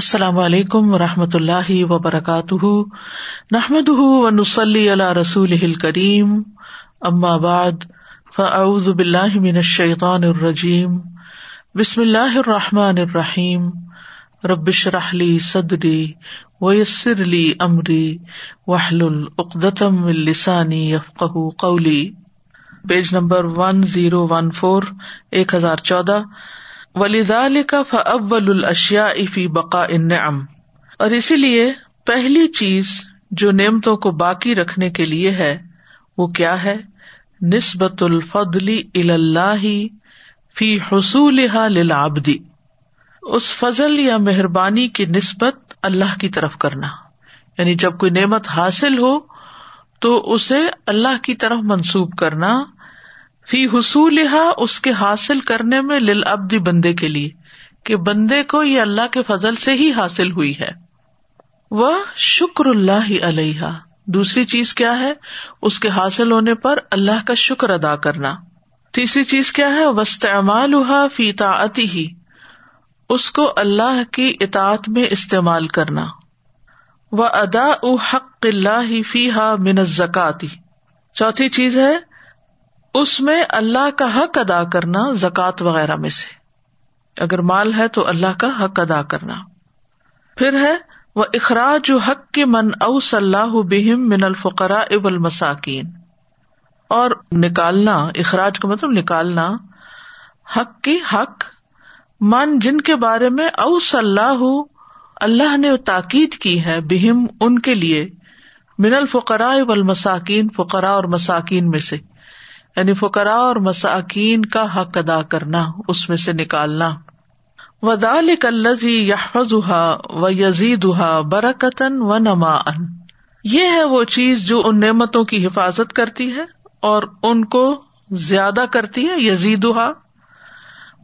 السلام علیکم و رحمۃ اللہ وبرکاتہ۔ نحمد نسلی اللہ رسول کریم بعد، فاعوذ باللہ من الشیطان الرجیم۔ بسم اللہ الرحمٰن الرحیم۔ ربش رحلی صدری ویسر علی عمری وحل العقدم السانی یفق قولی۔ Page number one zero one four ایک ہزار چودہ۔ ولیزال کا فول الشیا فی بقا انعم اور اسی لیے پہلی چیز جو نعمتوں کو باقی رکھنے کے لیے ہے، وہ کیا ہے؟ نسبت الفضلی اللہ فی حصول للعبدی اس فضل یا مہربانی کی نسبت اللہ کی طرف کرنا۔ یعنی جب کوئی نعمت حاصل ہو، تو اسے اللہ کی طرف منسوب کرنا۔ فی حصول اس کے حاصل کرنے میں لل ابدی بندے کے لیے، کہ بندے کو یہ اللہ کے فضل سے ہی حاصل ہوئی ہے۔ وہ شکر اللہ علیہ دوسری چیز کیا ہے؟ اس کے حاصل ہونے پر اللہ کا شکر ادا کرنا۔ تیسری چیز کیا ہے؟ وسط امال فی تعتی ہی اس کو اللہ کی اطاعت میں استعمال کرنا۔ وہ ادا حق اللہ فی ہا من زکاتی چوتھی چیز ہے اس میں اللہ کا حق ادا کرنا زکوٰۃ وغیرہ میں سے۔ اگر مال ہے تو اللہ کا حق ادا کرنا۔ پھر ہے وہ اخراج حق کے من او صلاح بہم من الفقرا اب المساکین اور نکالنا، اخراج کا مطلب نکالنا، حق کی حق، من جن کے بارے میں او صلاح اللہ نے تاکید کی ہے بہم ان کے لیے، من الفقرا اب المساکین فقرا اور مساکین میں سے۔ یعنی فکرا اور مساکین کا حق ادا کرنا، اس میں سے نکالنا۔ ودال کلزی یا و یزید برکتن و نما ان یہ ہے وہ چیز جو ان نعمتوں کی حفاظت کرتی ہے اور ان کو زیادہ کرتی ہے یزید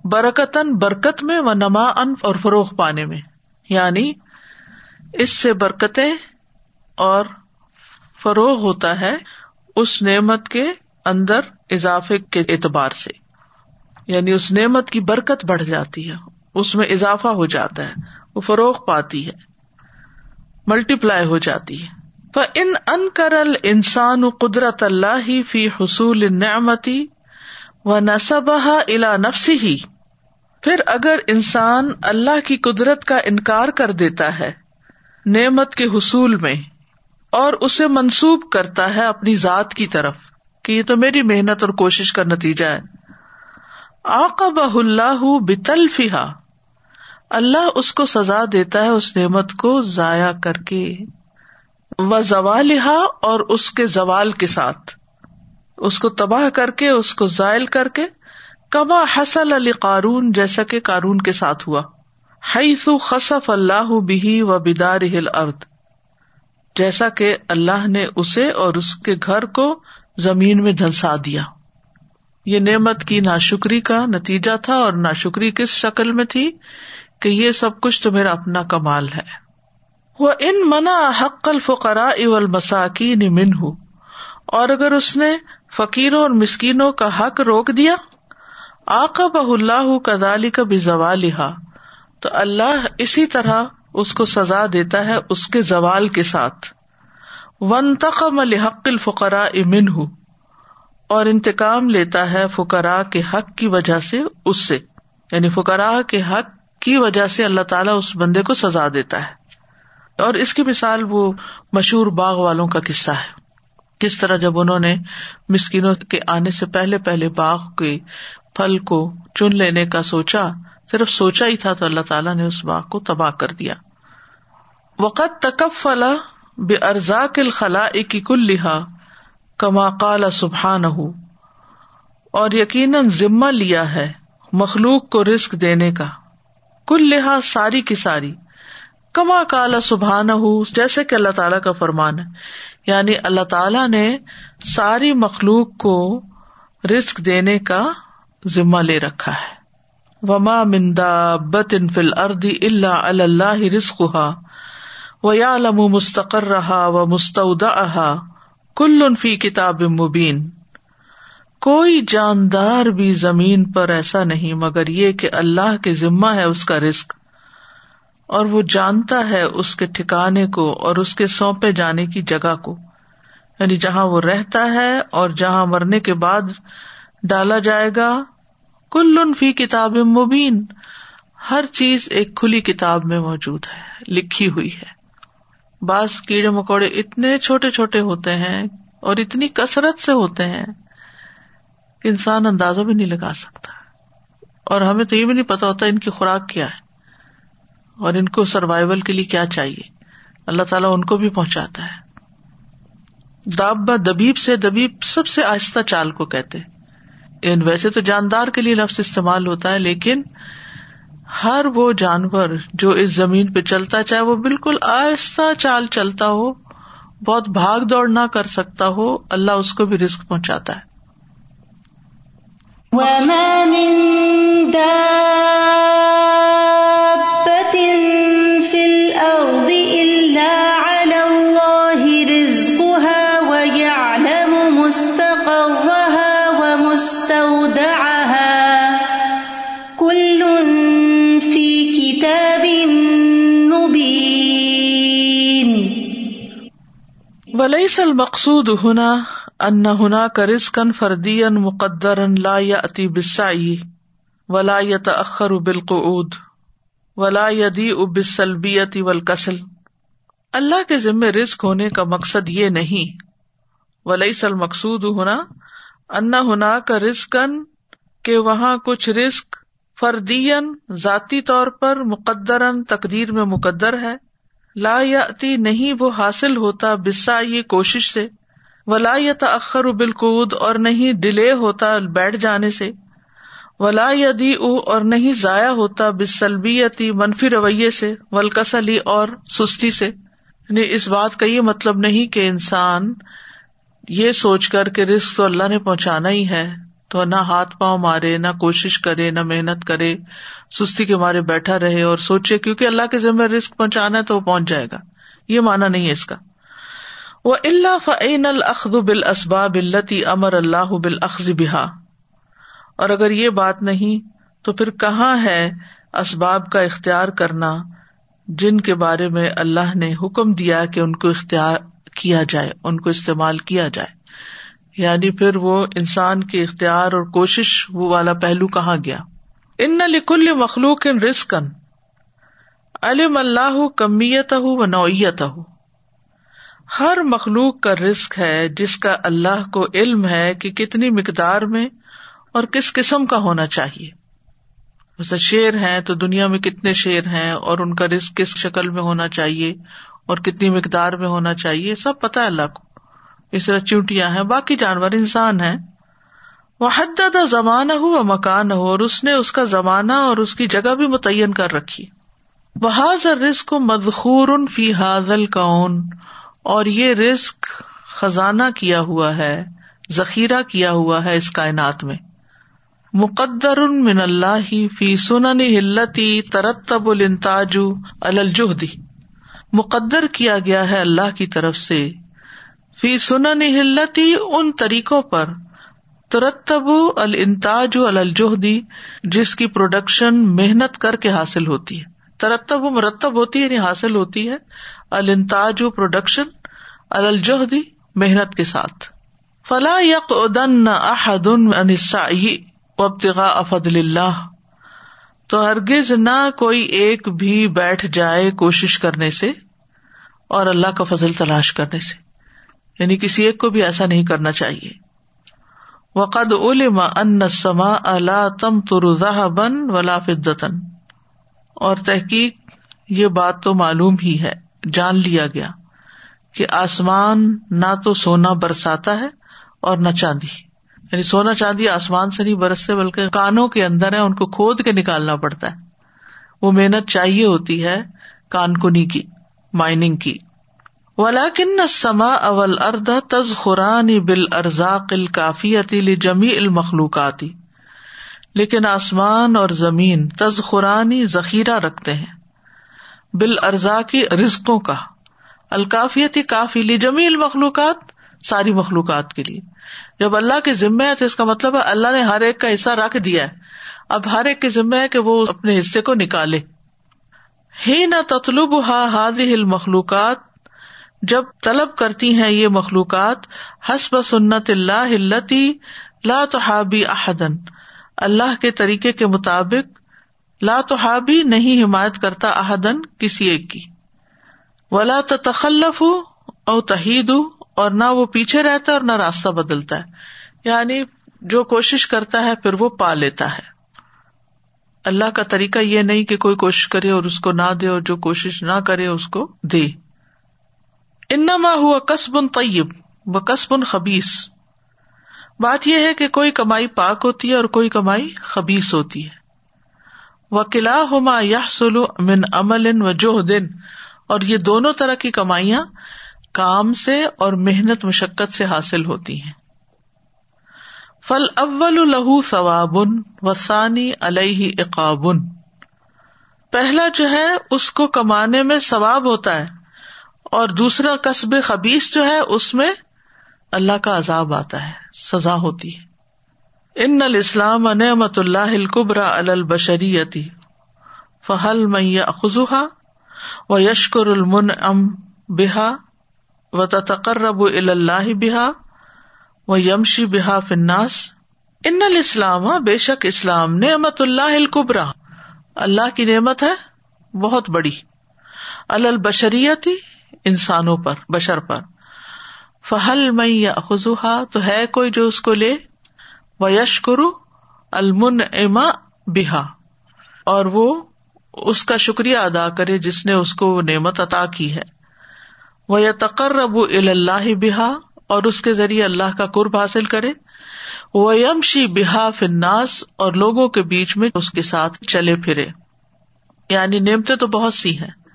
برکتن برکت میں و نما ان اور فروغ پانے میں۔ یعنی اس سے برکتیں اور فروغ ہوتا ہے اس نعمت کے اندر اضافے کے اعتبار سے۔ یعنی اس نعمت کی برکت بڑھ جاتی ہے، اس میں اضافہ ہو جاتا ہے، وہ فروغ پاتی ہے ملٹی پلائی ہو جاتی ہے۔ ان ان کرل انسان قدرت اللہ فی حصول نعمتی و نصب الا نفسی ہی پھر اگر انسان اللہ کی قدرت کا انکار کر دیتا ہے نعمت کے حصول میں اور اسے منسوب کرتا ہے اپنی ذات کی طرف کہ یہ تو میری محنت اور کوشش کا نتیجہ ہے۔ آقا اللہ بتل اللہ اس کو سزا دیتا ہے، اس نعمت کو ضائع کر کے۔ و زوال اور اس کے زوال کے ساتھ۔ اس کو تباہ کر کے، اس کو ذائل کر کے۔ کما حسل علی قارون جیسا کہ کارون کے ساتھ ہوا۔ ہئی سو خصف اللہ بھی و بدار ہل ارد جیسا کہ اللہ نے اسے اور اس کے گھر کو زمین میں دھنسا دیا۔ یہ نعمت کی ناشکری کا نتیجہ تھا اور ناشکری کس شکل میں تھی کہ یہ سب کچھ تو میرا اپنا کمال ہے۔ وہ ان منا حق الفقرا اول مساکین من ہوں اور اگر اس نے فقیروں اور مسکینوں کا حق روک دیا آقا بہ اللہ کا دالی کا بھی زوال تو اللہ اسی طرح اس کو سزا دیتا ہے اس کے زوال کے ساتھ۔ ون تقم الحق الفقرا امن ہوں اور انتقام لیتا ہے فکرا کے حق کی وجہ سے اس سے۔ یعنی فکرا کے حق کی وجہ سے اللہ تعالیٰ اس بندے کو سزا دیتا ہے۔ اور اس کی مثال وہ مشہور باغ والوں کا قصہ ہے۔ کس طرح جب انہوں نے مسکینوں کے آنے سے پہلے پہلے باغ کے پھل کو چن لینے کا سوچا، صرف سوچا ہی تھا تو اللہ تعالیٰ نے اس باغ کو تباہ کر دیا۔ وقت تکف فلا بے ارزا کل خلا کی کل لہا کما کالا سبحان ہو اور یقیناً ذمہ لیا ہے مخلوق کو رسک دینے کا۔ کل لحاظ ساری کی ساری۔ کما کالا سبحان ہو جیسے کہ اللہ تعالیٰ کا فرمان ہے۔ یعنی اللہ تعالی نے ساری مخلوق کو رسک دینے کا ذمہ لے رکھا ہے۔ وما مندا بت انفل اردی اللہ اللہ رسک و یا لم مستقر رہا و مستعدا کل فی کتاب مبین کوئی جاندار بھی زمین پر ایسا نہیں، مگر یہ کہ اللہ کے ذمہ ہے اس کا رسک اور وہ جانتا ہے اس کے ٹھکانے کو اور اس کے سونپے جانے کی جگہ کو۔ یعنی جہاں وہ رہتا ہے اور جہاں مرنے کے بعد ڈالا جائے گا، کل فی کتاب مبین۔ ہر چیز ایک کھلی کتاب میں موجود ہے، لکھی ہوئی ہے۔ بعض کیڑے مکوڑے اتنے چھوٹے چھوٹے ہوتے ہیں اور اتنی کثرت سے ہوتے ہیں کہ انسان اندازہ بھی نہیں لگا سکتا اور ہمیں تو یہ بھی نہیں پتا ہوتا ان کی خوراک کیا ہے اور ان کو سروائول کے لیے کیا چاہیے اللہ تعالیٰ ان کو بھی پہنچاتا ہے دابا دبیب سے دبیب سب سے آہستہ چال کو کہتے ویسے تو جاندار کے لیے لفظ استعمال ہوتا ہے لیکن ہر وہ جانور جو اس زمین پہ چلتا، چاہے وہ بالکل آہستہ چال چلتا ہو، بہت بھاگ دوڑ نہ کر سکتا ہو، اللہ اس کو بھی رسک پہنچاتا ہے۔ ولیس المقصود ہنا ان ہنا کا رزقن فردین مقدر لا یاتی بالسعی ولا يتاخر بالقعود ولا يدی بالسلبیت والکسل اللہ کے ذمے رزق ہونے کا مقصد یہ نہیں۔ ولیس المقصود ہونا ان ہونا کا رزقن کہ وہاں کچھ رزق فردین ذاتی طور پر مقدرن تقدیر میں مقدر ہے۔ لا یاتی نہیں وہ حاصل ہوتا بسا یہ کوشش سے، ولا یا تخر بالکود اور نہیں ڈیلے ہوتا بیٹھ جانے سے، ولا یدی او اور نہیں ضائع ہوتا بسلبیتی منفی رویے سے ولکسلی اور سستی سے۔ یعنی اس بات کا یہ مطلب نہیں کہ انسان یہ سوچ کر کہ رسک تو اللہ نے پہنچانا ہی ہے۔ تو نہ ہاتھ پاؤں مارے، نہ کوشش کرے، نہ محنت کرے، سستی کے مارے بیٹھا رہے اور سوچے کیونکہ اللہ کے ذمہ رسک پہنچانا ہے تو وہ پہنچ جائے گا۔ یہ مانا نہیں ہے اس کا۔ وہ اللہ فعین الخد بال اسباب التی امر اللہ بال بحا اور اگر یہ بات نہیں، تو پھر کہاں ہے اسباب کا اختیار کرنا جن کے بارے میں اللہ نے حکم دیا کہ ان کو اختیار کیا جائے، ان کو استعمال کیا جائے؟ یعنی پھر وہ انسان کے اختیار اور کوشش وہ والا پہلو کہاں گیا؟ ان لکل مخلوق ان رسکن علم اللہ کمیت ہو و نوعیت ہو ہر مخلوق کا رسک ہے جس کا اللہ کو علم ہے کہ کتنی مقدار میں اور کس قسم کا ہونا چاہیے۔ جیسے شیر ہیں تو دنیا میں کتنے شیر ہیں اور ان کا رسک کس شکل میں ہونا چاہیے اور کتنی مقدار میں ہونا چاہیے، سب پتا ہے اللہ کو۔ اس طرح چونٹیاں ہیں، باقی جانور انسان ہے وہ حد زمانہ ہو و مکان ہو اور اس نے اس کا زمانہ اور اس کی جگہ بھی متعین کر رکھی۔ بحاظ رسک مدخور فی حاضل کون اور یہ رسک خزانہ کیا ہوا ہے، ذخیرہ کیا ہوا ہے اس کائنات میں۔ مقدر من اللہ فی سنن ہلتی ترتب الانتاج الجہدی مقدر کیا گیا ہے اللہ کی طرف سے۔ فی سنن ہلتی ان طریقوں پر ترتب الانتاج الجہدی جس کی پروڈکشن محنت کر کے حاصل ہوتی ہے۔ ترتب مرتب ہوتی ہے یعنی حاصل ہوتی ہے۔ الانتاج پروڈکشن الجہدی محنت کے ساتھ۔ فلا یک ادن احد ابتغاء افضل اللہ۔ تو ہرگز نہ کوئی ایک بھی بیٹھ جائے کوشش کرنے سے اور اللہ کا فضل تلاش کرنے سے۔ یعنی کسی ایک کو بھی ایسا نہیں کرنا چاہیے۔ وقد علم ان سما اللہ تم ترا بن ولا فدتن اور تحقیق یہ بات تو معلوم ہی ہے، جان لیا گیا کہ آسمان نہ تو سونا برساتا ہے اور نہ چاندی۔ یعنی سونا چاندی آسمان سے نہیں برستے، بلکہ کانوں کے اندر ہے ان کو کھود کے نکالنا پڑتا ہے۔ وہ محنت چاہیے ہوتی ہے کان کنی کی، مائننگ کی۔ ولاکن سما اول ارد تز خورانی بال ارزاق کافی جمی المخلوقاتی لیکن آسمان اور زمین تز خورانی ذخیرہ رکھتے ہیں۔ بال ارزا کی رزقوں کا۔ الکافیتی کافی لی جمی المخلوقات، ساری مخلوقات کے لیے۔ جب اللہ کے ذمے ہے تو اس کا مطلب ہے اللہ نے ہر ایک کا حصہ رکھ دیا ہے۔ اب ہر ایک کے ذمے ہے کہ وہ اپنے حصے کو نکالے۔ ہی نہ تطلب ہا ہاد ہل مخلوقات جب طلب کرتی ہیں یہ مخلوقات، حسب سنت اللہ ہلتی لا تحابی احدن اللہ کے طریقے کے مطابق لا تحابی نہیں حمایت کرتا احدن کسی ایک کی۔ ولا تخلف او تحید اور نہ وہ پیچھے رہتا ہے اور نہ راستہ بدلتا ہے۔ یعنی جو کوشش کرتا ہے پھر وہ پا لیتا ہے۔ اللہ کا طریقہ یہ نہیں کہ کوئی کوشش کرے اور اس کو نہ دے اور جو کوشش نہ کرے اس کو دے۔ انما ہوا کسبن طیب و کسبن خبیس بات یہ ہے کہ کوئی کمائی پاک ہوتی ہے اور کوئی کمائی خبیس ہوتی ہے۔ وہ قلعہ ہوما یا سلو من امل و جوہ دن اور یہ دونوں طرح کی کمائیاں کام سے اور محنت مشقت سے حاصل ہوتی ہیں۔ فل اول لہو ثوابن وسانی علیہ اقابن۔ پہلا جو ہے اس کو کمانے میں ثواب ہوتا ہے۔ اور دوسرا قصب خبیص جو ہے، اس میں اللہ کا عذاب آتا ہے، سزا ہوتی ہے۔ ان الاسلام نعمت اللہ القبرا البشریتی، فہل میہ خزوہ و یشکر المن ام بحا و تقرب اللہ بحا و یمشی بحا فناس ان الاسلام بے شک اسلام نعمت اللہ القبرا اللہ کی نعمت ہے، بہت بڑی۔ البشریتی انسانوں پر، بشر پر۔ فہل میں یا خزوہ تو ہے کوئی جو اس کو لے۔ و یش کرو المن اما بحا اور وہ اس کا شکریہ ادا کرے جس نے اس کو نعمت عطا کی ہے۔ وہ یا تقرب اللہ بحا اور اس کے ذریعے اللہ کا قرب حاصل کرے۔ وہ یمشی بحا فناس اور لوگوں کے بیچ میں اس کے ساتھ چلے پھرے۔ یعنی نعمتیں تو بہت سی ہیں۔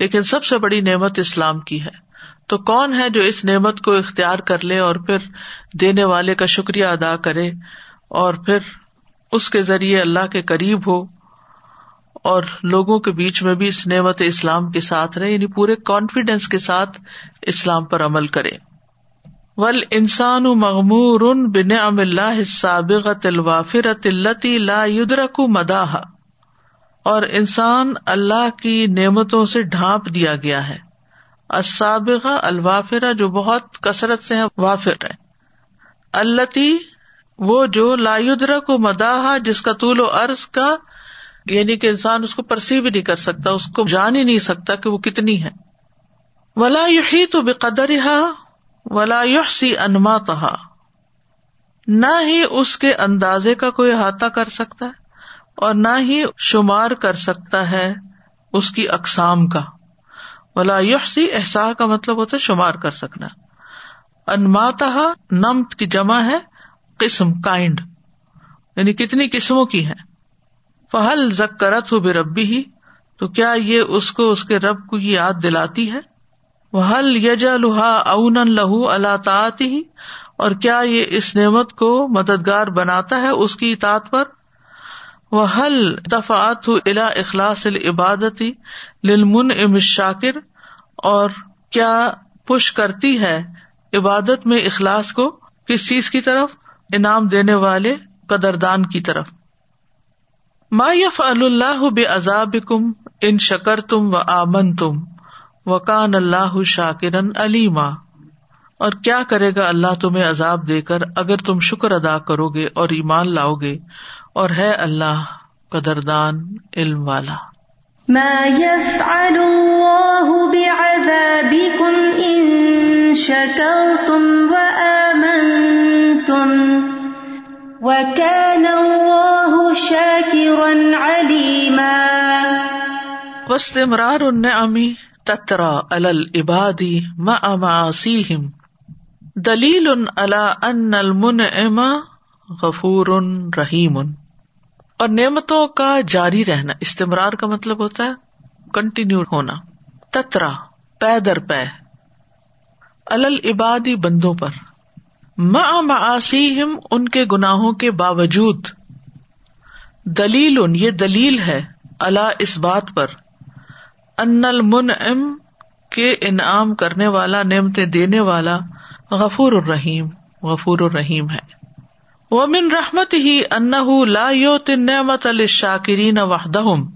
لیکن سب سے بڑی نعمت اسلام کی ہے۔ تو کون ہے جو اس نعمت کو اختیار کر لے اور پھر دینے والے کا شکریہ ادا کرے اور پھر اس کے ذریعے اللہ کے قریب ہو اور لوگوں کے بیچ میں بھی اس نعمت اسلام کے ساتھ رہے یعنی پورے کانفیڈینس کے ساتھ اسلام پر عمل کرے۔ ول انسان مغمور بن ام اللہ سابقت الوافرت التی لا یدرک مداح۔ اور انسان اللہ کی نعمتوں سے ڈھانپ دیا گیا ہے۔ اسابقہ الوافرا جو بہت کثرت سے وافر ہے۔ التی وہ جو لایودرا کو مداح جس کا طول و عرض کا یعنی کہ انسان اس کو پرسیو بھی نہیں کر سکتا، اس کو جان ہی نہیں سکتا کہ وہ کتنی ہے۔ ولا یوہی تو بے قدر ولا یوسی انما تہا نہ ہی اس کے اندازے کا کوئی احاطہ کر سکتا ہے۔ اور نہ ہی شمار کر سکتا ہے اس کی اقسام کا۔ ولا یحسی احسا کا مطلب ہوتا ہے شمار کر سکنا۔ انماتا نمت کی جمع ہے، قسم کائنڈ یعنی کتنی قسموں کی ہے فہل زکرت ہو بے ربی ہی تو کیا یہ اس کو، اس کے رب کو یاد دلاتی ہے؟ وہ حل یج لہا اون لہو اللہ تعتی ہی اور کیا یہ اس نعمت کو مددگار بناتا ہے اس کی اطاعت پر؟ وہ حل دفعت الا اخلاص العبادتی للمن ام شاکر اور کیا پش کرتی ہے عبادت میں اخلاص کو کس چیز کی طرف؟ انعام دینے والے قدردان کی طرف۔ ما یف اللہ بے عذاب کم ان شکر تم و آمن تم و کان اللہ شاکرن علیما اور کیا کرے گا اللہ تمہیں عذاب دے کر اگر تم شکر ادا کرو گے اور ایمان لاؤ گے؟ اور ہے اللہ قدردان علم والا۔ شكرتم وآمنتم وكان الله شاكرا عليما۔ واستمرار النعم تترى على العباد مع معاصيهم۔ دلیل على ان المنعم غفور رحیم اور نعمتوں کا جاری رہنا، استمرار کا مطلب ہوتا ہے کنٹینیو ہونا، تترا، پے در پے۔ العبادی بندوں پر۔ معاسیم ان کے گناہوں کے باوجود۔ دلیل ان یہ دلیل ہے اللہ اس بات پر۔ ان المن ام کے انعام کرنے والا، نعمتیں دینے والا غفور الرحیم غفور الرحیم ہے۔ وہ من رحمت ہی ان لا نعمت الشاکرین وحدہم۔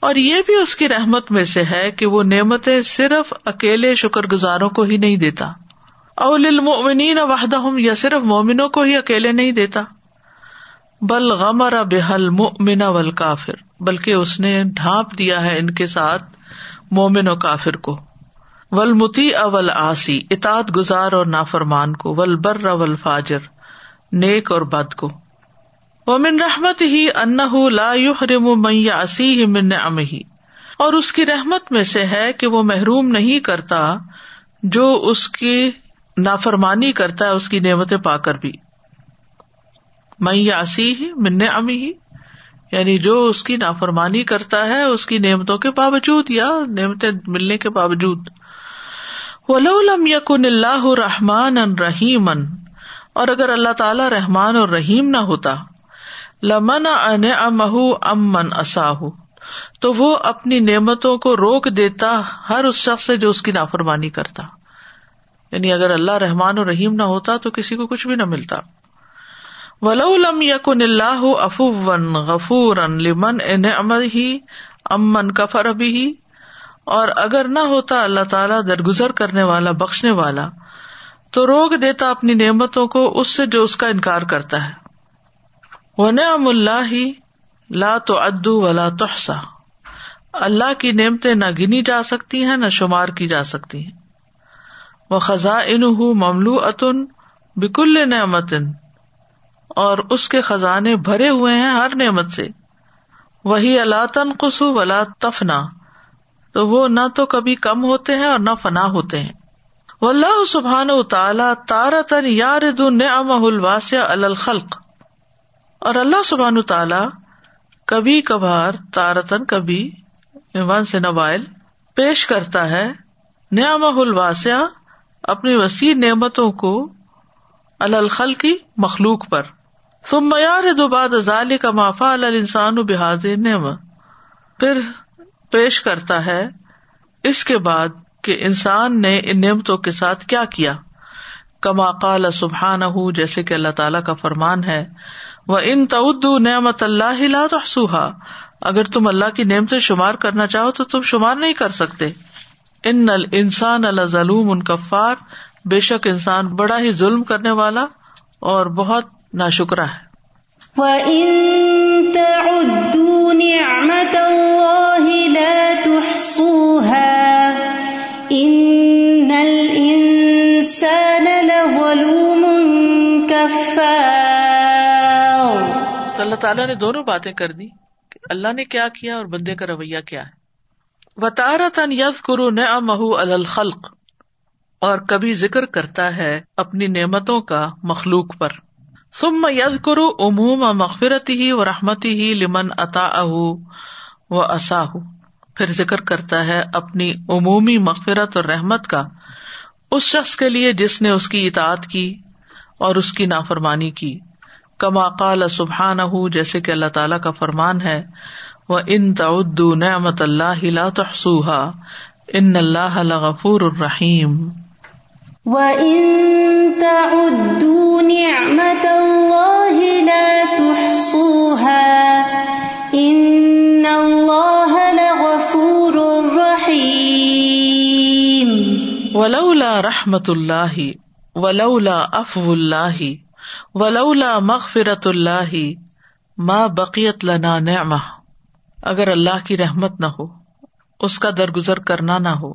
اور یہ بھی اس کی رحمت میں سے ہے کہ وہ نعمتیں صرف اکیلے شکر گزاروں کو ہی نہیں دیتا۔ اول المؤمنین وحدہ یا صرف مومنوں کو ہی اکیلے نہیں دیتا۔ بل غمر بحل مؤمن ول کافر بلکہ اس نے ڈھانپ دیا ہے ان کے ساتھ مومن و کافر کو۔ ول متی اول آسی اطاط گزار اور نافرمان کو۔ ول بر اول فاجر نیک اور بد کو۔ ومن رحمت ہی ان لا يحرم من يعصيه من نعمه۔ اور اس کی رحمت میں سے ہے کہ وہ محروم نہیں کرتا جو اس کی نافرمانی کرتا ہے، اس کی نعمتیں پا کر بھی۔ میں یاسی ہی من امی ہی یعنی جو اس کی نافرمانی کرتا ہے، اس کی نعمتوں کے باوجود یا نعمتیں ملنے کے باوجود۔ ولم یقن اللہ رحمان ان رحیم اور اگر اللہ تعالی رحمان اور رحیم نہ ہوتا، لمن ان امہ امن اصاہ تو وہ اپنی نعمتوں کو روک دیتا ہر اس شخص سے جو اس کی نافرمانی کرتا۔ یعنی اگر اللہ رحمان و رحیم نہ ہوتا تو کسی کو کچھ بھی نہ ملتا۔ ولو لم یقن اللہ افون غفور لمن ہی امن کفر ابھی اور اگر نہ ہوتا اللہ تعالیٰ درگزر کرنے والا، بخشنے والا تو روک دیتا اپنی نعمتوں کو، اس سے جو اس کا انکار کرتا ہے۔ وہ نعم اللہ ہی لا تو ادو ولا تحسا اللہ کی نعمتیں نہ گنی جا سکتی ہیں، نہ شمار کی جا سکتی ہیں۔ وہ خزاں ان مملو اتن بکل نعمت۔ اور اس کے خزانے بھرے ہوئے ہیں ہر نعمت سے۔ وہی اللہ تن قسو ولا تفنا تو وہ نہ تو کبھی کم ہوتے ہیں اور نہ فنا ہوتے ہیں۔ و اللہ سبحان و تعالی تارا تن یار نعم الخلق۔ اور اللہ سبحان تعالی کبھی کبھار تارتن کبھی ون سے نوائل پیش کرتا ہے نعم الواسع اپنی وسیع نعمتوں کو الخل کی مخلوق پر۔ تم معیار دوباد ازالی کا مافا السان و بحاظ نعمت پھر پیش کرتا ہے اس کے بعد کہ انسان نے ان نعمتوں کے ساتھ کیا کیا؟ کما قال سبحان ہُ جیسے کہ اللہ تعالیٰ کا فرمان ہے وہ ان تعدو نعمت اللہ لا تحسوہا اگر تم اللہ کی نعمتیں شمار کرنا چاہو تو تم شمار نہیں کر سکتے۔ ان انسان اللہ ظلم ان کفار۔ بے شک انسان بڑا ہی ظلم کرنے والا اور بہت نا شکرا ہے اللہ تعالیٰ نے دونوں باتیں کر دی اللہ نے کیا کیا اور بندے کا رویہ کیا ہے۔ تن یز کرو مہو الخلق۔ اور کبھی ذکر کرتا ہے اپنی نعمتوں کا مخلوق پر۔ سم یز کرو عموم مغفرت ہی و رحمتی ہی لمن اتا و اصاہ پھر ذکر کرتا ہے اپنی عمومی مغفرت اور رحمت کا، اس شخص کے لیے جس نے اس کی اطاعت کی اور اس کی نافرمانی کی۔ کما قال سبحان جیسے کہ اللہ تعالیٰ کا فرمان ہے وہ ان تعدو نعمت اللہ لا تحصوها ان اللہ لغفور الرحیم وَإِن تَعُدُّوا نِعْمَةَ اللَّهِ لَا تُحْصُوهَا وَلَوْلَا رَحْمَةُ اللَّهِ وَلَوْلَا عَفْوُ اللَّهِ وَلَوْلَا مَغْفِرَةُ اللَّهِ مَا بَقِيَتْ لَنَا نِعْمَةٌ اگر اللہ کی رحمت نہ ہو، اس کا درگزر کرنا نہ ہو،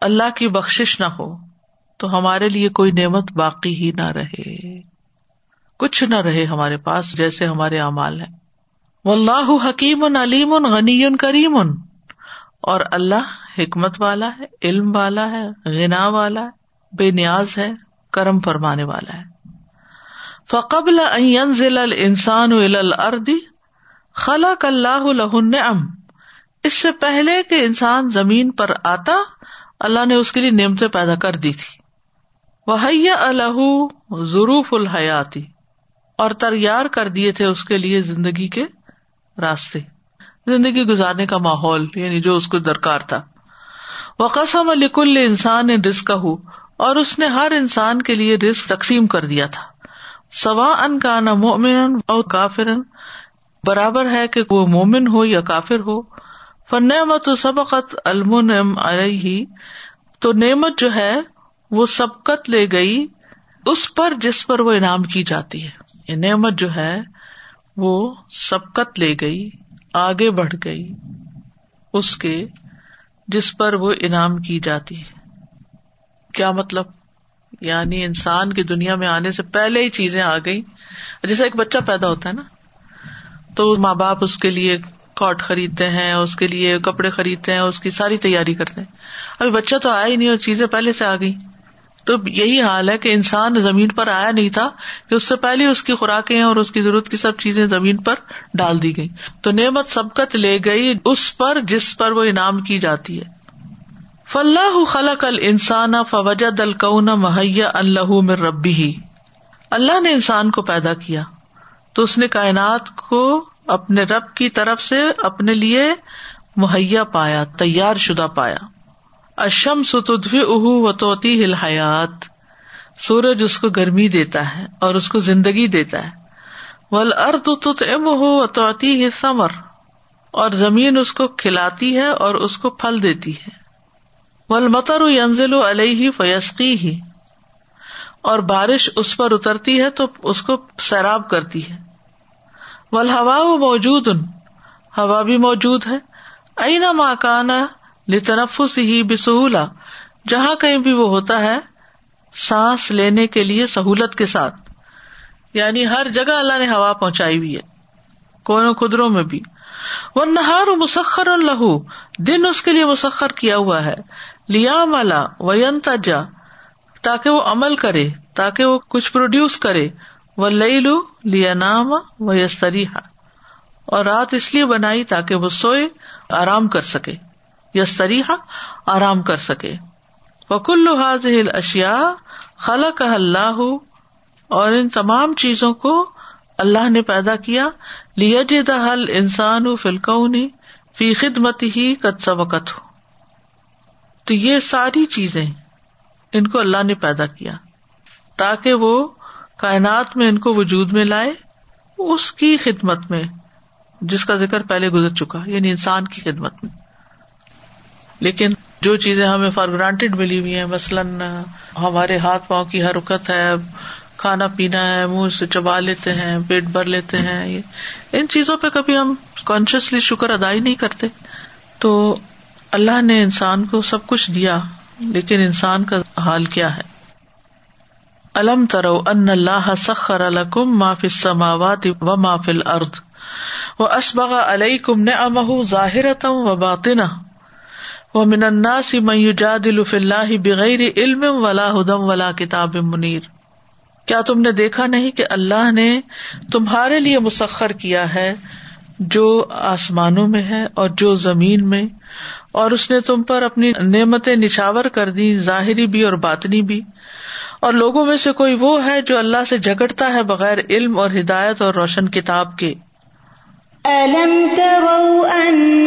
اللہ کی بخش نہ ہو، تو ہمارے لیے کوئی نعمت باقی ہی نہ رہے۔ کچھ نہ رہے ہمارے پاس جیسے ہمارے اعمال ہیں۔ وہ اللہ حکیم علیم، غنی کریم۔ اور اللہ حکمت والا ہے، علم والا ہے، غنا والا ہے، بے نیاز ہے، کرم فرمانے والا ہے۔ فقبل انسان اردی خلا اللہ ام اس سے پہلے کہ انسان زمین پر آتا، اللہ نے اس کے لیے نعمتیں پیدا کر دی تھی۔ وہ اللہ ضروف الحیاتی اور تیار کر دیے تھے اس کے لیے زندگی کے راستے۔ زندگی گزارنے کا ماحول یعنی جو اس کو درکار تھا۔ وہ قسم الکل انسان نے رسک ہو اور اس نے ہر انسان کے لیے رسک تقسیم کر دیا تھا۔ سوا ان کا نہ مومن اور کافرن برابر ہے کہ وہ مومن ہو یا کافر ہو۔ فن نعمت و سبقت المن علیہ تو نعمت جو ہے، وہ سبقت لے گئی اس پر جس پر وہ انعام کی جاتی ہے۔ یہ نعمت جو ہے، وہ سبقت لے گئی۔ آگے بڑھ گئی، اس کے جس پر وہ انعام کی جاتی ہے۔ کیا مطلب؟ یعنی انسان کی دنیا میں آنے سے پہلے ہی چیزیں آ گئی جیسے ایک بچہ پیدا ہوتا ہے نا، تو ماں باپ اس کے لیے کاٹ خریدتے ہیں، اس کے لیے کپڑے خریدتے ہیں، اس کی ساری تیاری کرتے ہیں۔ ابھی بچہ تو آیا ہی نہیں اور چیزیں پہلے سے آ گئی تو یہی حال ہے کہ انسان زمین پر آیا نہیں تھا کہ اس سے پہلے اس کی خوراکیں اور اس کی ضرورت کی سب چیزیں زمین پر ڈال دی گئی تو نعمت سبقت لے گئی اس پر جس پر وہ انعام کی جاتی ہے۔ فلاح خلق ال انسان فوجد الکون مہیا اللہ میں ربی ہی اللہ نے انسان کو پیدا کیا۔ تو اس نے کائنات کو اپنے رب کی طرف سے اپنے لیے مہیا پایا، تیار شدہ پایا۔ اشم ستدف اہ و توتی ہل حیات سورج اس کو گرمی دیتا ہے اور اس کو زندگی دیتا ہے۔ ول ارد ام ہو و توتی ہی سمر اور زمین اس کو کھلاتی ہے اور اس کو پھل دیتی ہے۔ ول متر ینزل علیہ فیسقی ہی اور بارش اس پر اترتی ہے تو اس کو سیراب کرتی ہے۔ ول ہوا موجود۔ ہوا بھی موجود ہے۔ اینا ماکانا لتنفس ہی بسہولا۔ جہاں کہیں بھی وہ ہوتا ہے، سانس لینے کے لیے سہولت کے ساتھ۔ یعنی ہر جگہ اللہ نے ہوا پہنچائی ہوئی ہے، کونوں خدروں میں بھی۔ وہ نہار مسخر لہو۔ دن اس کے لیے مسخر کیا ہوا ہے۔ لیا مالا وینتا تاکہ وہ عمل کرے، تاکہ وہ کچھ پروڈیوس کرے۔ وہ لئی لو لیا نام و یستریحا اور رات اس لیے بنائی تاکہ وہ سوئے، آرام کر سکے۔ یستریحا آرام کر سکے۔ وکل حاضل اشیا خلا کا اللہ اور ان تمام چیزوں کو اللہ نے پیدا کیا۔ لیا جد حل انسان فلکونی فی خدمت ہی کت سبقت ہو تو یہ ساری چیزیں ان کو اللہ نے پیدا کیا۔ تاکہ وہ کائنات میں ان کو وجود میں لائے، اس کی خدمت میں، جس کا ذکر پہلے گزر چکا یعنی انسان کی خدمت میں۔ لیکن جو چیزیں ہمیں فار گرانٹیڈ ملی ہوئی ہیں، مثلاً ہمارے ہاتھ پاؤں کی حرکت ہے، کھانا پینا ہے، منہ سے چبا لیتے ہیں، پیٹ بھر لیتے ہیں ان چیزوں پہ کبھی ہم کانشیسلی شکر ادا ہی نہیں کرتے۔ تو اللہ نے انسان کو سب کچھ دیا، لیکن انسان کا حال کیا ہے؟ الم ترو ان اللہ سخر الکم ما فی السماوات و ما فی الارض و اسبغ علیکم نعمہ ظاہرتا و باطنہ۔ و من الناس من یجادل فی اللہ بغیر علم ولا ہدم ولا کتاب منیر۔ کیا تم نے دیکھا نہیں کہ اللہ نے تمہارے لیے مسخر کیا ہے جو آسمانوں میں ہے اور جو زمین میں؟ اور اس نے تم پر اپنی نعمتیں نچھاور کر دی، ظاہری بھی اور باطنی بھی۔ اور لوگوں میں سے کوئی وہ ہے جو اللہ سے جھگڑتا ہے بغیر علم اور ہدایت اور روشن کتاب کے؟ أَلَمْ تَرَوْا أَنَّ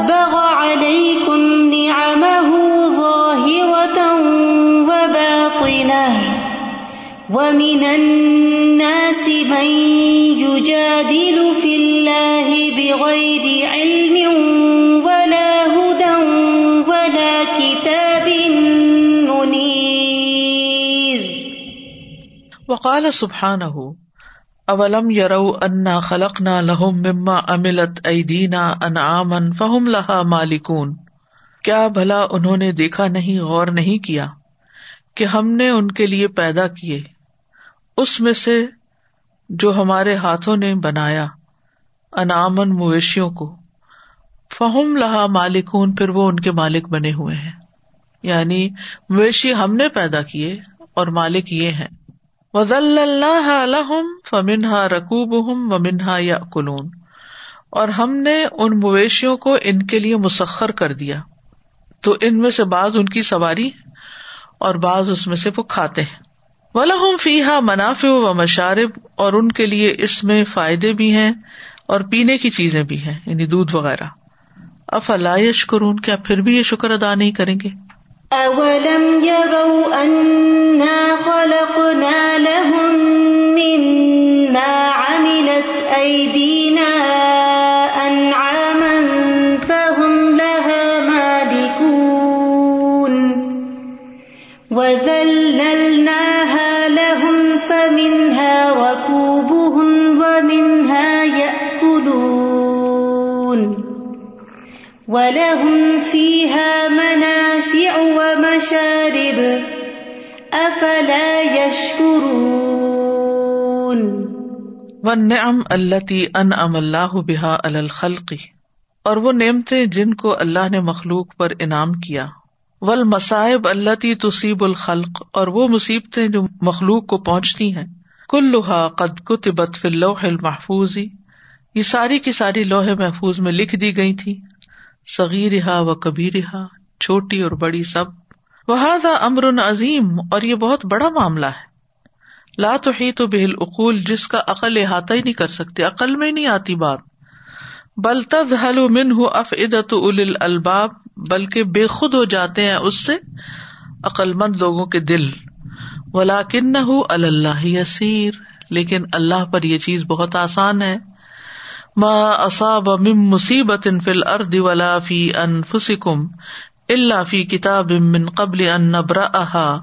وَأَسْبَغَ عَلَيْكُمْ نِعَمَهُ ظَاهِرَةً وَبَاطِنَةً وَمِنَ النَّاسِ مَن يُجَادِلُ فِي اللَّهِ بِغَيْرِ عِلْمٍ وَلَا هُدًى وَلَا كِتَابٍ مُنِيرٍ وقال سبحانہ اولم یرو انا خلقنا لهم مما عملت ایدینا انعاما فهم لها مالکون کیا بھلا انہوں نے دیکھا نہیں، غور نہیں کیا کہ ہم نے ان کے لیے پیدا کیے؟ اس میں سے جو ہمارے ہاتھوں نے بنایا انعامن مویشیوں کو فہم لہا مالکون، پھر وہ ان کے مالک بنے ہوئے ہیں۔ یعنی مویشی ہم نے پیدا کیے اور مالک یہ ہیں۔ وزل اللہ علحم فمنہا رقوب ہم و منہا یا کلون اور ہم نے ان مویشیوں کو ان کے لیے مسخر کر دیا۔ تو ان میں سے بعض ان کی سواری اور بعض اس میں سے وہ کھاتے ہیں۔ ولاحم فیحا منافع و مشارب اور ان کے لیے اس میں فائدے بھی ہیں اور پینے کی چیزیں بھی ہیں یعنی دودھ وغیرہ۔ افلا یشکرون، کیا پھر بھی یہ شکر ادا نہیں کریں گے؟ اولم يروا انا خلقنا لهم مما عملت ايدينا انعاما فهم لها مالكون وذللناها لهم فمنها ركوبهم ومنها يأكلون ولهم فيها منافع ومشارب أفلا يشكرون والنعم التي انعم الله بها على الخلق، اور وہ نعمتیں جن کو اللہ نے مخلوق پر انعام کیا۔ ول مصائب اللہ تی تصیب الخلق، اور وہ مصیبتیں جو مخلوق کو پہنچتی ہیں۔ کل لوہا قد کتبت فی اللوح المحفوظ، یہ ساری کی ساری لوہے محفوظ میں لکھ دی گئی تھی۔ صغیرہا و کبیرہا، چھوٹی اور بڑی سب۔ وہذا امر عظیم اور یہ بہت بڑا معاملہ ہے۔ لا تحیط به العقول، جس کا عقل احاطہ ہی نہیں کر سکتے، عقل میں نہیں آتی بات۔ بل تذہل منہ افئدۃ اول الالباب، بلکہ بے خود ہو جاتے ہیں اس سے عقل مند لوگوں کے دل۔ ولاکنہ اللہ یسیر، لیکن اللہ پر یہ چیز بہت آسان ہے۔ ما اصاب من مصیبت فی الارض ولا فی انفسکم اللہ فی کتاب من قبل ان نبرا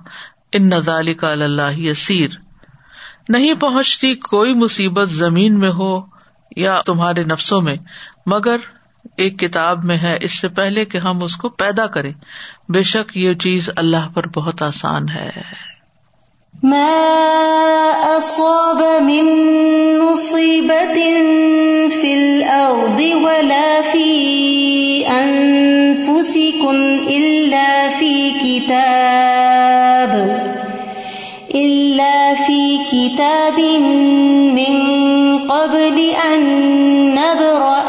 ان نظال کا اللہ یسیر۔ نہیں پہنچتی کوئی مصیبت زمین میں ہو یا تمہارے نفسوں میں، مگر ایک کتاب میں ہے، اس سے پہلے کہ ہم اس کو پیدا کریں۔ بے شک یہ چیز اللہ پر بہت آسان ہے۔ ما أصاب من مصيبة في الأرض ولا في أنفسكم إلا في كتاب إلا في كتاب من قبل أن نبرأها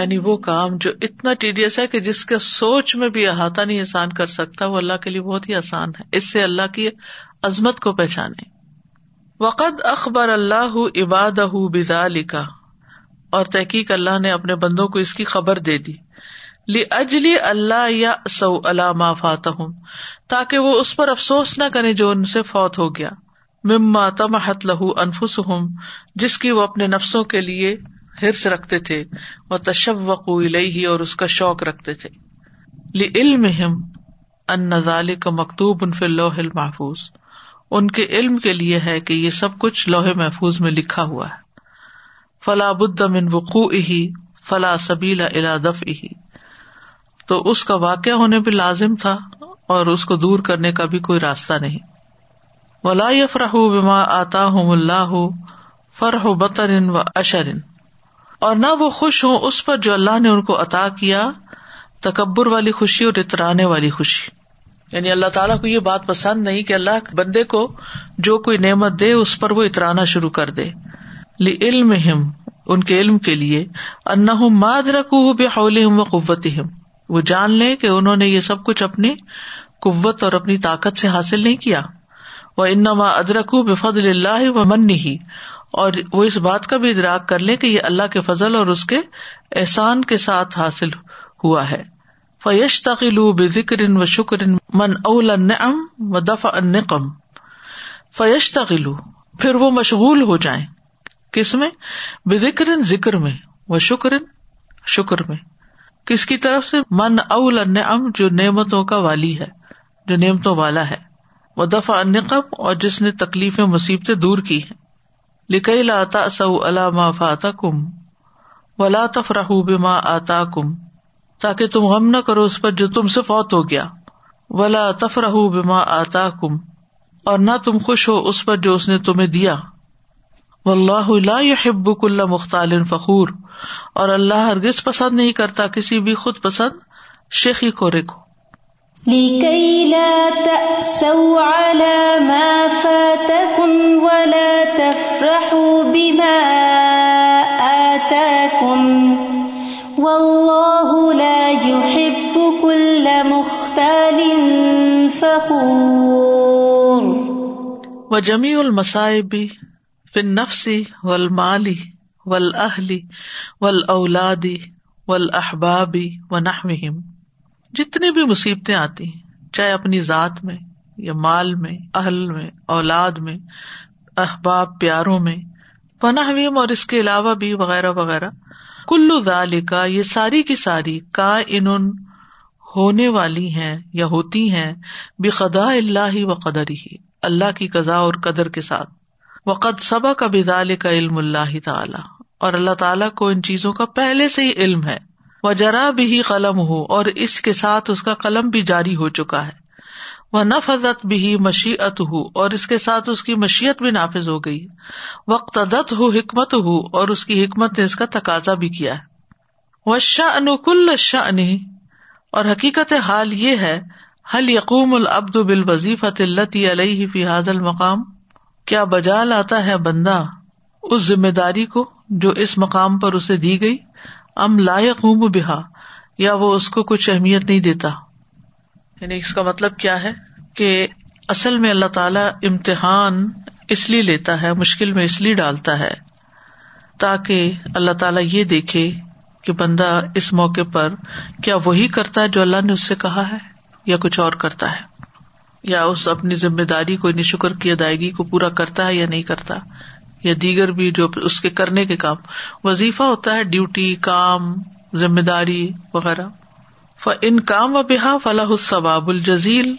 یعنی وہ کام جو اتنا ٹیڈیس ہے کہ جس کا سوچ میں بھی احاطہ نہیں انسان کر سکتا، وہ اللہ کے لیے بہت ہی آسان ہے۔ اس سے اللہ کی عظمت کو پہچانے۔ وقد اخبر اللہ عباد بزا لکھا اور تحقیق اللہ نے اپنے بندوں کو اس کی خبر دے دی۔ لی اجلی اللہ یا سو اللہ ما فات ہوں تاکہ وہ اس پر افسوس نہ کرے جو ان سے فوت ہو گیا۔ مما تمحت لہو انفس ہوں جس کی وہ اپنے نفسوں کے لیے ہرس رکھتے تھے وہ تشوق ہی اور اس کا شوق رکھتے تھے۔ لی علم ان کا مکتوب ان فل لوہ محفوظ ان کے علم کے لیے ہے کہ یہ سب کچھ لوہے محفوظ میں لکھا ہوا ہے۔ فلا بد من وقوع ہی فلا سبیلا الا دف ہی تو اس کا واقع ہونے بھی لازم تھا اور اس کو دور کرنے کا بھی کوئی راستہ نہیں۔ ولا یفرح بما آتا ہوں اللہ فرح بطر و اشرن اور نہ وہ خوش ہوں اس پر جو اللہ نے ان کو عطا کیا، تکبر والی خوشی اور اترانے والی خوشی۔ یعنی اللہ تعالیٰ کو یہ بات پسند نہیں کہ اللہ بندے کو جو کوئی نعمت دے، اس پر وہ اترانا شروع کر دے۔ لی علم ان کے علم کے لیے۔ انا ماد رکو بے حول و قوت وہ جان لے کہ انہوں نے یہ سب کچھ اپنی قوت اور اپنی طاقت سے حاصل نہیں کیا۔ وہ انما ادرکو بے فضل اللہ و من ہی اور وہ اس بات کا بھی ادراک کر لے کہ یہ اللہ کے فضل اور اس کے احسان کے ساتھ حاصل ہوا ہے۔ فیش تقلو بے ذکر و شکر من اول ام و دفع نقم فیش تقلو پھر وہ مشغول ہو جائیں۔ کس میں؟ بے ذکر ذکر میں و شکر شکر میں۔ کس کی طرف سے؟ من اول ام جو نعمتوں کا والی ہے، جو نعمتوں والا ہے۔ وہ دفع نقم اور جس نے تکلیفیں، مصیبتیں دور کی ہیں۔ لکئی لاتا سو اللہ فاتا کم ولا تفرح بما آتا کم تاکہ تم غم نہ کرو اس پر جو تم سے فوت ہو گیا۔ ولا تفرح بما آتا کم اور نہ تم خوش ہو اس پر جو اس نے تمہیں دیا۔ و اللہ اللہ کل مختال فخور، اور اللہ ہرگز پسند نہیں کرتا کسی بھی خود پسند شیخی کورے کو لكي لا تأسوا على والله و جمی المصائبی فن نفسی ول مالی و جتنی بھی مصیبتیں آتی ہیں، چاہے اپنی ذات میں یا مال میں، اہل میں، اولاد میں، احباب، پیاروں میں پناہویم اور اس کے علاوہ بھی، وغیرہ وغیرہ کلو کا یہ ساری کی ساری کا ان ہونے والی ہیں یا ہوتی ہیں بے اللہ و قدر ہی اللہ کی قزا اور قدر کے ساتھ۔ وقت سبا کا بدال کا علم اللہ تعالی، اور اللہ تعالیٰ کو ان چیزوں کا پہلے سے ہی علم ہے۔ وہ جرا بھی قلم ہو اور اس کے ساتھ اس کا قلم بھی جاری ہو چکا ہے۔ وہ نفت بھی مشیت ہو اور اس کے ساتھ اس کی مشیت بھی نافذ ہو گئی۔ وقت دت ہو حکمت ہو اور اس کی حکمت نے اس کا تقاضا بھی کیا ہے۔ وہ شاہ انکل شاہ اور حقیقت حال یہ ہے حل یقوم العبد بال وظیفت التی علیہ فی حاضل مقام کیا بجا لاتا ہے بندہ اس ذمہ داری کو جو اس مقام پر اسے دی گئی؟ ام لا یقوم بحا یا وہ اس کو کچھ اہمیت نہیں دیتا؟ یعنی اس کا مطلب کیا ہے کہ اصل میں اللہ تعالی امتحان اس لیے لیتا ہے، مشکل میں اس لیے ڈالتا ہے تاکہ اللہ تعالیٰ یہ دیکھے کہ بندہ اس موقع پر کیا وہی کرتا ہے جو اللہ نے اس سے کہا ہے یا کچھ اور کرتا ہے؟ یا اس اپنی ذمہ داری کو شکر کی ادائیگی کو پورا کرتا ہے یا نہیں کرتا؟ یا دیگر بھی جو اس کے کرنے کے کام، وظیفہ ہوتا ہے ڈیوٹی، کام، ذمہ داری وغیرہ۔ ان کام و بحا فلاح الصواب الجزیل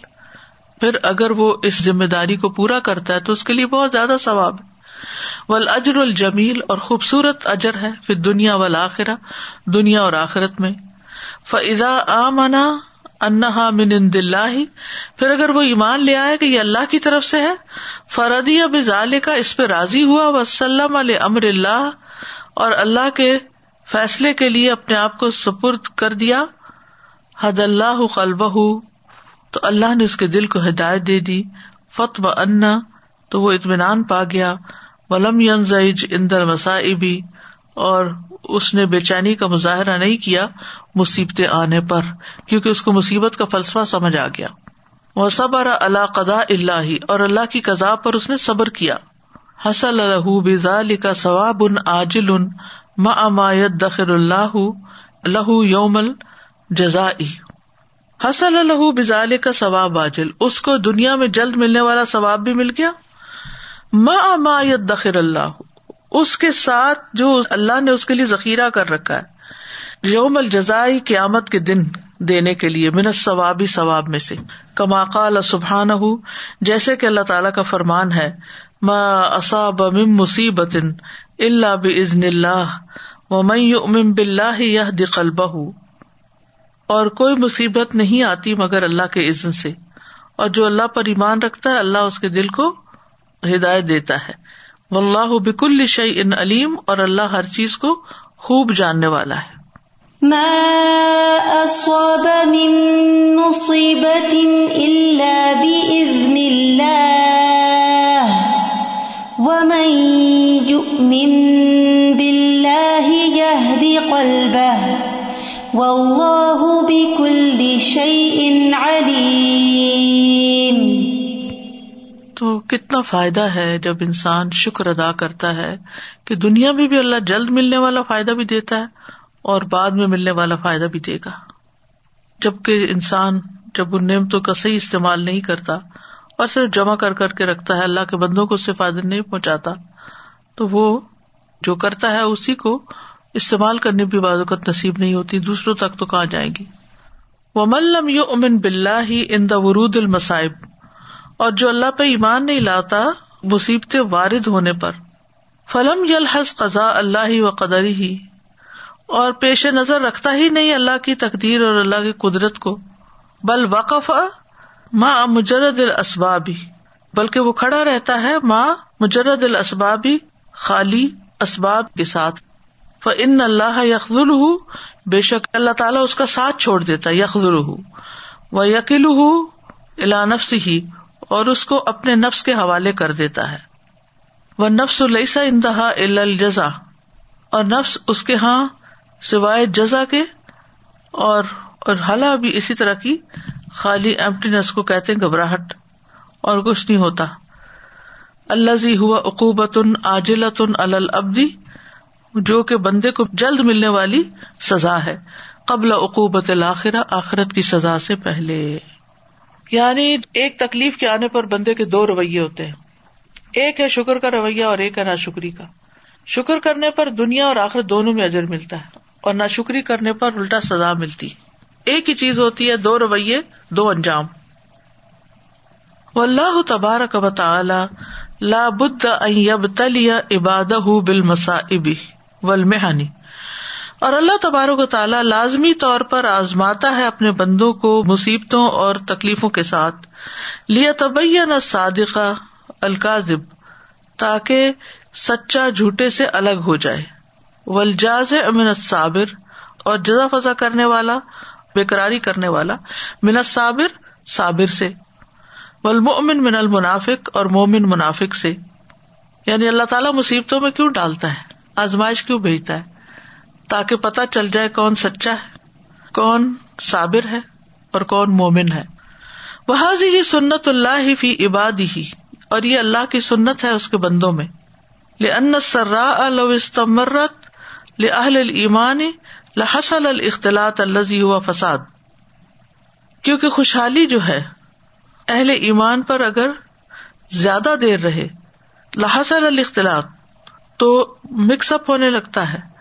پھر اگر وہ اس ذمہ داری کو پورا کرتا ہے تو اس کے لیے بہت زیادہ ثواب ہے۔ اجر الجمیل اور خوبصورت اجر ہے پھر دنیا و آخرا دنیا اور آخرت میں۔ فضا آ منا انہا من ان پھر اگر وہ ایمان لے آئے کہ یہ اللہ کی طرف سے ہے فردی اب کا اس پہ راضی ہوا، وسلم علیہ امر اللہ اور اللہ کے فیصلے کے لیے اپنے آپ کو سپرد کر دیا۔ حد اللہ قلب تو اللہ نے اس کے دل کو ہدایت دے دی۔ فتو انا تو وہ اطمینان پا گیا۔ ولم ینزج اندر مسائبی اور اس نے بے چینی کا مظاہرہ نہیں کیا مصیبتیں آنے پر، کیونکہ اس کو مصیبت کا فلسفہ سمجھ آ گیا۔ وہ صبر اللہ قدا اللہ، اور اللہ کی قزا پر اس نے صبر کیا۔ حسل الح بزال کا ثواب ان عاجل ان مایت دخر اللہ لہو یومل جزا حسل الح بزال کا ثواب عاجل، اس کو دنیا میں جلد ملنے والا ثواب بھی مل گیا۔ مایت دخر اللہ اس کے ساتھ جو اللہ نے اس کے لیے ذخیرہ کر رکھا ہے۔ یوم الجزائی قیامت کے دن دینے کے لیے منت ثوابی ثواب میں سے۔ کما قال سبحان ہُ جیسے کہ اللہ تعالیٰ کا فرمان ہے اصاب مصیبت اللہ بزن اللہ و میں بلّہ یہ دقل اور کوئی مصیبت نہیں آتی مگر اللہ کے عزن سے۔ اور جو اللہ پر ایمان رکھتا ہے، اللہ اس کے دل کو ہدایت دیتا ہے۔ و اللہ بک ان علیم اور اللہ ہر چیز کو خوب جاننے والا ہے۔ ما اصاب من مصیبت ومن يؤمن بالله يهدي قلبه والله بكل شيء عليم تو کتنا فائدہ ہے جب انسان شکر ادا کرتا ہے کہ دنیا میں بھی اللہ جلد ملنے والا فائدہ بھی دیتا ہے اور بعد میں ملنے والا فائدہ بھی دے گا۔ جبکہ انسان جب ان نعمتوں کا صحیح استعمال نہیں کرتا اور صرف جمع کر کر کے رکھتا ہے اللہ کے بندوں کو اس سے فائدہ نہیں پہنچاتا، تو وہ جو کرتا ہے اسی کو استعمال کرنے کی بازوقت نصیب نہیں ہوتی، دوسروں تک تو کہاں جائیں گی؟ وہ ملم یو امن بلّہ ہی ان دا ورود المصائب اور جو اللہ پہ ایمان نہیں لاتا مصیبت وارد ہونے پر۔ فلم یلحظ قزا اللہ و قدر ہی اور پیش نظر رکھتا ہی نہیں اللہ کی تقدیر اور اللہ کی قدرت کو۔ بل وقف ماں مجرد الاسبابی بلکہ وہ کھڑا رہتا ہے ماں مجرد الاسبابی خالی اسباب کے ساتھ۔ ان اللہ یخل ہُ بے شک اللہ تعالیٰ اس کا ساتھ چھوڑ دیتا یخل ہُ وہ یقل ہُ نفس ہی اور اس کو اپنے نفس کے حوالے کر دیتا ہے۔ وہ نفس السا انتہا الجزا، اور نفس اس کے ہاں سوائے جزا کے، اور اور حلا بھی اسی طرح کی خالی ایمٹینس کو کہتے گھبراہٹ، اور کچھ نہیں ہوتا۔ اللہ زی ہوا اقوبت عاجلت البدی جو کہ بندے کو جلد ملنے والی سزا ہے۔ قبل عقوبت الآخرہ آخرت کی سزا سے پہلے۔ یعنی ایک تکلیف کے آنے پر بندے کے دو رویے ہوتے ہیں۔ ایک ہے شکر کا رویہ اور ایک ہے نا شکری کا۔ شکر کرنے پر دنیا اور آخرت دونوں میں اجر ملتا ہے اور ناشکری کرنے پر الٹا سزا ملتی۔ ایک ہی چیز ہوتی ہے، دو رویے، دو انجام۔ اللہ تبارک و تعالی لا بد تلی عباد بال مسا ابی اور اللہ تبارک و تعالیٰ لازمی طور پر آزماتا ہے اپنے بندوں کو مصیبتوں اور تکلیفوں کے ساتھ۔ لیا تبین صادقہ الکاذب تاکہ سچا جھوٹے سے الگ ہو جائے۔ ولجاز امن صابر اور جزا فضا کرنے والا، بےقراری کرنے والا۔ من صابر صابر سے۔ ولمن من المنافق، اور مومن منافق سے۔ یعنی اللہ تعالیٰ مصیبتوں میں کیوں ڈالتا ہے؟ آزمائش کیوں بھیجتا ہے؟ تاکہ پتا چل جائے کون سچا ہے، کون صابر ہے اور کون مومن ہے۔ وہ ہی سنت اللہ ہی فی عباد ہی اور یہ اللہ کی سنت ہے اس کے بندوں میں۔ لن سرا الستمرت لہل ایمان لحسل الختلاط الزی ہوا فساد۔ کیونکہ خوشحالی جو ہے، اہل ایمان پر اگر زیادہ دیر رہے لحسل الاختلاط تو مکس اپ ہونے لگتا ہے۔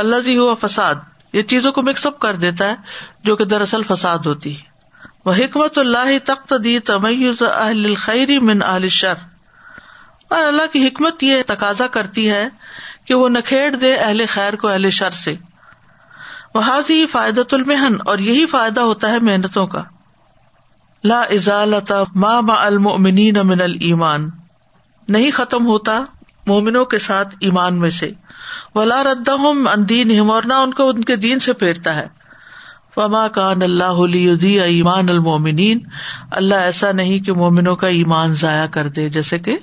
اللہ جی ہوا فساد، یہ چیزوں کو مکس اپ کر دیتا ہے جو کہ دراصل فساد ہوتی ہے۔ وہ حکمت اللہ تخت دی تمیز اہل خیری من اہل شر اور اللہ کی حکمت یہ تقاضا کرتی ہے کہ وہ نکھیڑ دے اہل خیر کو اہل شر سے۔ وہ حاضی فائدۃ المحن، اور یہی فائدہ ہوتا ہے محنتوں کا۔ لا ازالتا ما ما المؤمنین من المان نہیں ختم ہوتا مومنوں کے ساتھ ایمان میں سے۔ ولا ردا اندین اور نہ ان کو ان کے دین سے پھیرتا ہے۔ فما کان اللہ ایمان المومنین اللہ ایسا نہیں کہ مومنوں کا ایمان ضائع کر دے، جیسے کہ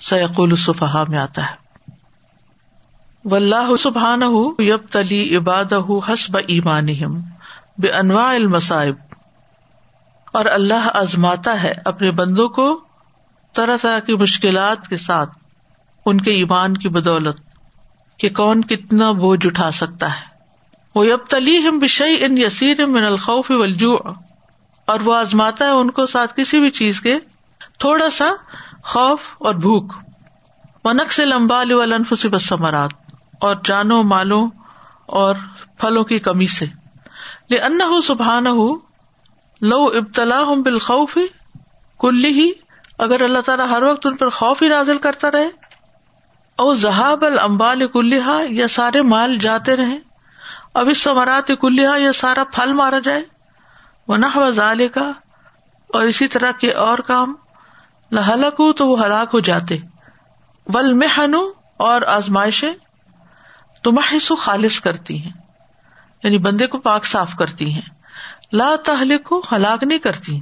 سیق الصفحا میں آتا ہے۔ و اللہ سبحان یب تلی عباد حسب ایمان بے انواع المصائب۔ اور اللہ آزماتا ہے اپنے بندوں کو طرح طرح کی مشکلات کے ساتھ، ان کے ایمان کی بدولت۔ کہ کون کتنا بوجھ اٹھا سکتا ہے۔ وہ اب تلی ہم بشئی ان یسیر من الخوف ولجو اور وہ آزماتا ہے ان کو ساتھ کسی بھی چیز کے تھوڑا سا خوف اور بھوک۔ ونک سے لمبا لی بس ثمرات اور جانوں، مالوں اور پھلوں کی کمی سے۔ لے ان سبحان ہو لو ابتلا ہوں بالخوف کلی ہی اگر اللہ تعالیٰ ہر وقت ان پر خوف ہی نازل کرتا رہے او زہاب المبال کلحا یا سارے مال جاتے رہے۔ اب اس سمرات کلحا یا سارا پھل مارا جائے۔ وہ نہ ظال کا اور اسی طرح کے اور کام۔ لہلک تو وہ ہلاک ہو جاتے۔ ول محن اور آزمائشیں تو محسو خالص کرتی ہیں۔ یعنی بندے کو پاک صاف کرتی ہیں۔ لا تہلک کو ہلاک نہیں کرتی۔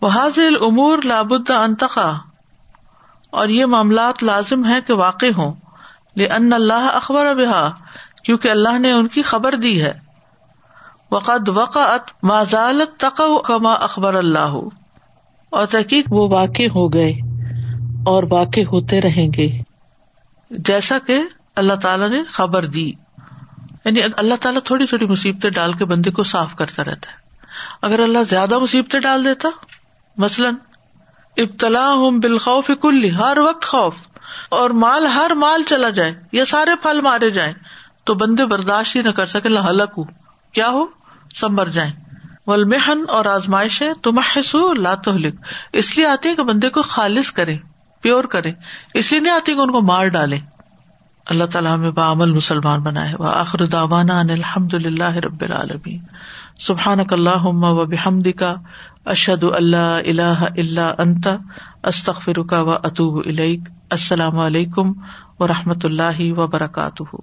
وہ حاضل امور لابد انتخا اور یہ معاملات لازم ہے کہ واقع ہوں۔ ان اللہ اخبار بحا کیونکہ اللہ نے ان کی خبر دی ہے۔ وقد وقعت مازالت تق کما اخبر اللہ اور تحقیق وہ واقع ہو گئے اور واقع ہوتے رہیں گے۔ جیسا کہ اللہ تعالیٰ نے خبر دی۔ یعنی اللہ تعالیٰ تھوڑی تھوڑی مصیبتیں ڈال کے بندے کو صاف کرتا رہتا ہے۔ اگر اللہ زیادہ مصیبتیں ڈال دیتا، مثلاً ابتلا ہوں بالخوف کل ہر وقت خوف۔ اور مال، ہر مال چلا جائے، یا سارے پھل مارے جائیں، تو بندے برداشت ہی نہ کر سکے ہلک ہو کیا ہو؟ سب مر جائیں۔ ولمحن اور آزمائش ہے تو محس اس لیے آتی ہے کہ بندے کو خالص کرے پیور کرے اس لیے نہیں آتی کہ ان کو مار ڈالے اللہ تعالیٰ ہمیں بعمل مسلمان بنائے۔ وہ آخر داوانا الحمد للہ رب العالمین۔ سبحان اللہ و بحمد کا اشد اللہ اللہ اللہ انتا استخر و اطوب السلام علیکم و رحمۃ اللہ وبرکاتہ۔